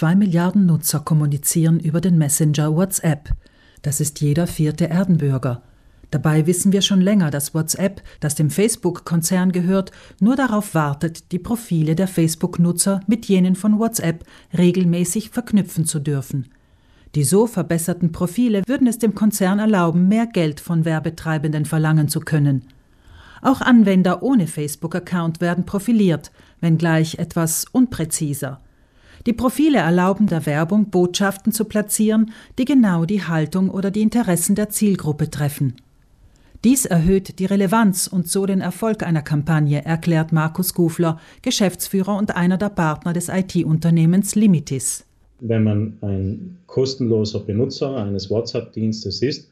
Zwei Milliarden Nutzer kommunizieren über den Messenger WhatsApp. Das ist jeder vierte Erdenbürger. Dabei wissen wir schon länger, dass WhatsApp, das dem Facebook-Konzern gehört, nur darauf wartet, die Profile der Facebook-Nutzer mit jenen von WhatsApp regelmäßig verknüpfen zu dürfen. Die so verbesserten Profile würden es dem Konzern erlauben, mehr Geld von Werbetreibenden verlangen zu können. Auch Anwender ohne Facebook-Account werden profiliert, wenngleich etwas unpräziser. Die Profile erlauben der Werbung, Botschaften zu platzieren, die genau die Haltung oder die Interessen der Zielgruppe treffen. Dies erhöht die Relevanz und so den Erfolg einer Kampagne, erklärt Markus Gufler, Geschäftsführer und einer der Partner des IT-Unternehmens Limitis. Wenn man ein kostenloser Benutzer eines WhatsApp-Dienstes ist,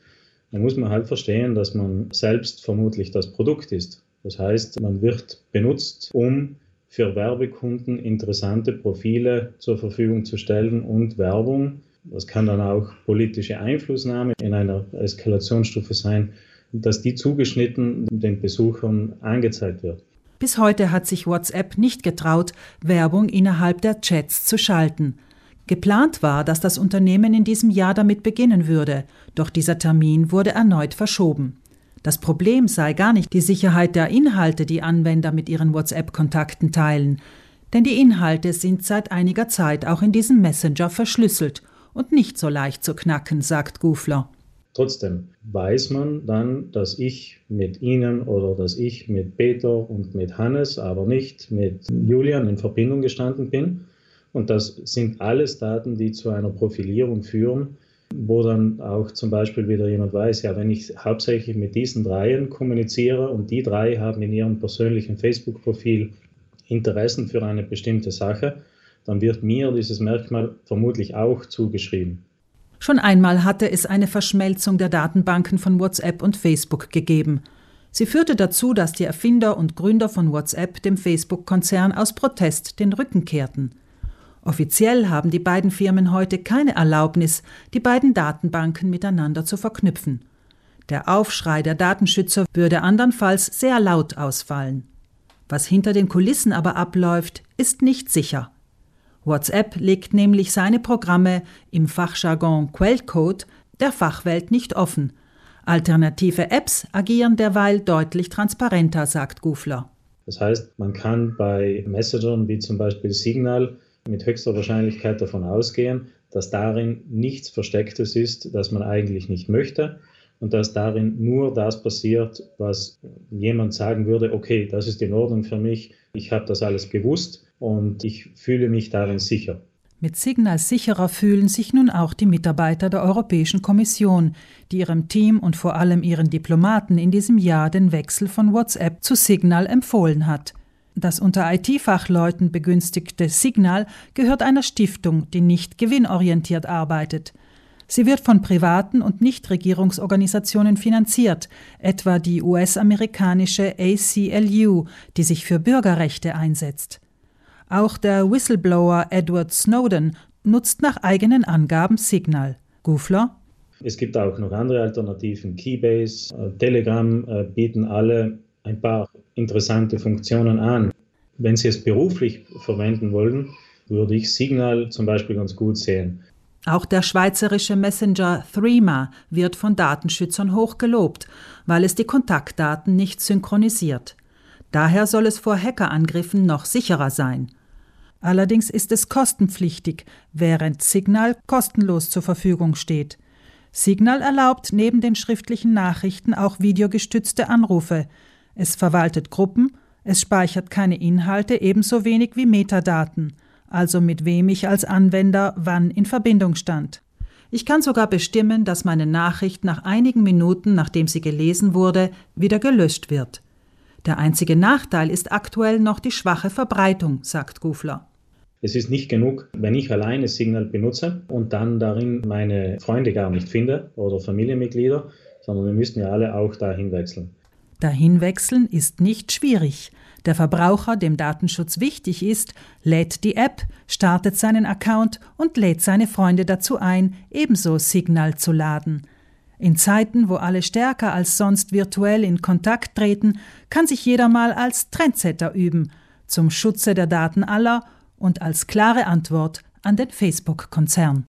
dann muss man halt verstehen, dass man selbst vermutlich das Produkt ist. Das heißt, man wird benutzt, um für Werbekunden interessante Profile zur Verfügung zu stellen und Werbung. Das kann dann auch politische Einflussnahme in einer Eskalationsstufe sein, dass die zugeschnitten den Besuchern angezeigt wird. Bis heute hat sich WhatsApp nicht getraut, Werbung innerhalb der Chats zu schalten. Geplant war, dass das Unternehmen in diesem Jahr damit beginnen würde, doch dieser Termin wurde erneut verschoben. Das Problem sei gar nicht die Sicherheit der Inhalte, die Anwender mit ihren WhatsApp-Kontakten teilen, denn die Inhalte sind seit einiger Zeit auch in diesem Messenger verschlüsselt und nicht so leicht zu knacken, sagt Gufler. Trotzdem weiß man dann, dass ich mit Ihnen oder dass ich mit Peter und mit Hannes, aber nicht mit Julian in Verbindung gestanden bin. Und das sind alles Daten, die zu einer Profilierung führen, wo dann auch zum Beispiel wieder jemand weiß, ja, wenn ich hauptsächlich mit diesen dreien kommuniziere und die drei haben in ihrem persönlichen Facebook-Profil Interessen für eine bestimmte Sache, dann wird mir dieses Merkmal vermutlich auch zugeschrieben. Schon einmal hatte es eine Verschmelzung der Datenbanken von WhatsApp und Facebook gegeben. Sie führte dazu, dass die Erfinder und Gründer von WhatsApp dem Facebook-Konzern aus Protest den Rücken kehrten. Offiziell haben die beiden Firmen heute keine Erlaubnis, die beiden Datenbanken miteinander zu verknüpfen. Der Aufschrei der Datenschützer würde andernfalls sehr laut ausfallen. Was hinter den Kulissen aber abläuft, ist nicht sicher. WhatsApp legt nämlich seine Programme im Fachjargon Quellcode der Fachwelt nicht offen. Alternative Apps agieren derweil deutlich transparenter, sagt Gufler. Das heißt, man kann bei Messagern wie zum Beispiel Signal mit höchster Wahrscheinlichkeit davon ausgehen, dass darin nichts Verstecktes ist, das man eigentlich nicht möchte und dass darin nur das passiert, was jemand sagen würde, okay, das ist in Ordnung für mich, ich habe das alles gewusst und ich fühle mich darin sicher. Mit Signal sicherer fühlen sich nun auch die Mitarbeiter der Europäischen Kommission, die ihrem Team und vor allem ihren Diplomaten in diesem Jahr den Wechsel von WhatsApp zu Signal empfohlen hat. Das unter IT-Fachleuten begünstigte Signal gehört einer Stiftung, die nicht gewinnorientiert arbeitet. Sie wird von privaten und Nichtregierungsorganisationen finanziert, etwa die US-amerikanische ACLU, die sich für Bürgerrechte einsetzt. Auch der Whistleblower Edward Snowden nutzt nach eigenen Angaben Signal. Gufler? Es gibt auch noch andere Alternativen. Keybase, äh, Telegram äh, bieten alle ein paar interessante Funktionen an. Wenn Sie es beruflich verwenden wollen, würde ich Signal zum Beispiel ganz gut sehen. Auch der schweizerische Messenger Threema wird von Datenschützern hoch gelobt, weil es die Kontaktdaten nicht synchronisiert. Daher soll es vor Hackerangriffen noch sicherer sein. Allerdings ist es kostenpflichtig, während Signal kostenlos zur Verfügung steht. Signal erlaubt neben den schriftlichen Nachrichten auch videogestützte Anrufe, es verwaltet Gruppen, es speichert keine Inhalte ebenso wenig wie Metadaten, also mit wem ich als Anwender wann in Verbindung stand. Ich kann sogar bestimmen, dass meine Nachricht nach einigen Minuten, nachdem sie gelesen wurde, wieder gelöscht wird. Der einzige Nachteil ist aktuell noch die schwache Verbreitung, sagt Gufler. Es ist nicht genug, wenn ich alleine Signal benutze und dann darin meine Freunde gar nicht finde oder Familienmitglieder, sondern wir müssen ja alle auch dahin wechseln. Dahinwechseln ist nicht schwierig. Der Verbraucher, dem Datenschutz wichtig ist, lädt die App, startet seinen Account und lädt seine Freunde dazu ein, ebenso Signal zu laden. In Zeiten, wo alle stärker als sonst virtuell in Kontakt treten, kann sich jeder mal als Trendsetter üben, zum Schutze der Daten aller und als klare Antwort an den Facebook-Konzern.